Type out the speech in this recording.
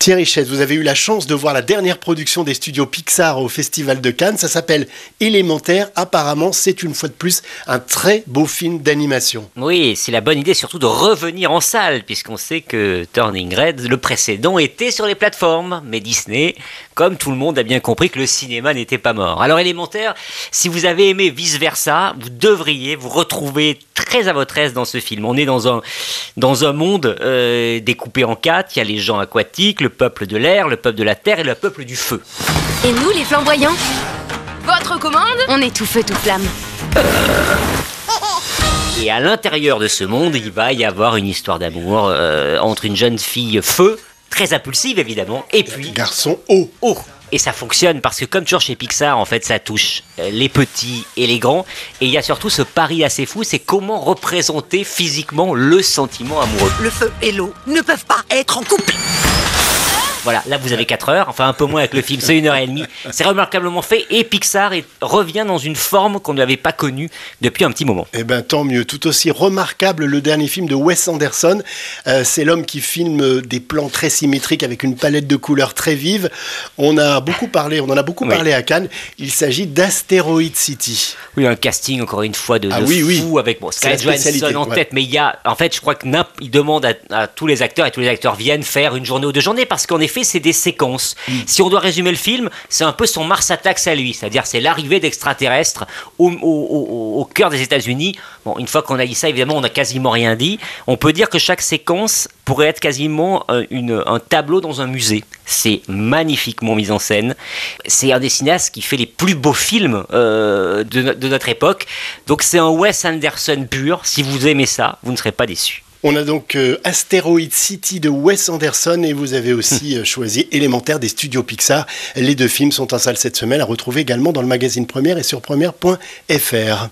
Thierry Chess, vous avez eu la chance de voir la dernière production des studios Pixar au Festival de Cannes. Ça s'appelle Élémentaire. Apparemment, c'est une fois de plus un très beau film d'animation. Oui, c'est la bonne idée surtout de revenir en salle, puisqu'on sait que Turning Red, le précédent, était sur les plateformes. Mais Disney, comme tout le monde, a bien compris que le cinéma n'était pas mort. Alors Élémentaire, si vous avez aimé Vice Versa, vous devriez vous retrouver très à votre aise dans ce film. On est dans un, dans un monde euh, découpé en quatre. Il y a les gens aquatiques, le peuple de l'air, le peuple de la terre et le peuple du feu. Et nous, les flamboyants Votre commande? On est tout feu, tout flamme. Et à l'intérieur de ce monde, il va y avoir une histoire d'amour euh, entre une jeune fille feu, très impulsive évidemment, et puis Garçon haut. eau. Et ça fonctionne parce que comme toujours chez Pixar, en fait, ça touche euh, les petits et les grands. Et il y a surtout ce pari assez fou, c'est comment représenter physiquement le sentiment amoureux. Le feu et l'eau ne peuvent pas être en couple. Voilà, là vous avez 4 heures, enfin un peu moins avec le film, c'est une heure et demie. C'est remarquablement fait et Pixar est- revient dans une forme qu'on n'avait pas connue depuis un petit moment. Eh ben tant mieux. Tout aussi remarquable le dernier film de Wes Anderson. Euh, c'est l'homme qui filme euh, des plans très symétriques avec une palette de couleurs très vive. On a beaucoup parlé, on en a beaucoup Oui. parlé à Cannes. Il s'agit d'Asteroid City. Oui, un casting encore une fois de, Ah de oui, oui. fou avec bon, Scarlett Johansson en ouais. tête, mais il y a, en fait, je crois que il demande à, à tous les acteurs et tous les acteurs viennent faire une journée ou deux journées parce qu'en effet, c'est des séquences. Mm. Si on doit résumer le film, c'est un peu son Mars Attacks à lui, c'est-à-dire c'est l'arrivée d'extraterrestres au, au- au- au cœur des États-Unis. Bon, une fois qu'on a dit ça, évidemment, on n'a quasiment rien dit. On peut dire que chaque séquence pourrait être quasiment euh, une- un tableau dans un musée. C'est magnifiquement mis en scène. C'est un des cinéastes qui fait les plus beaux films euh, de, de notre époque. Donc c'est un Wes Anderson pur. Si vous aimez ça, vous ne serez pas déçus. On a donc euh, Asteroid City de Wes Anderson et vous avez aussi euh, choisi Élémentaire des studios Pixar. Les deux films sont en salle cette semaine à retrouver également dans le magazine Première et sur première.fr.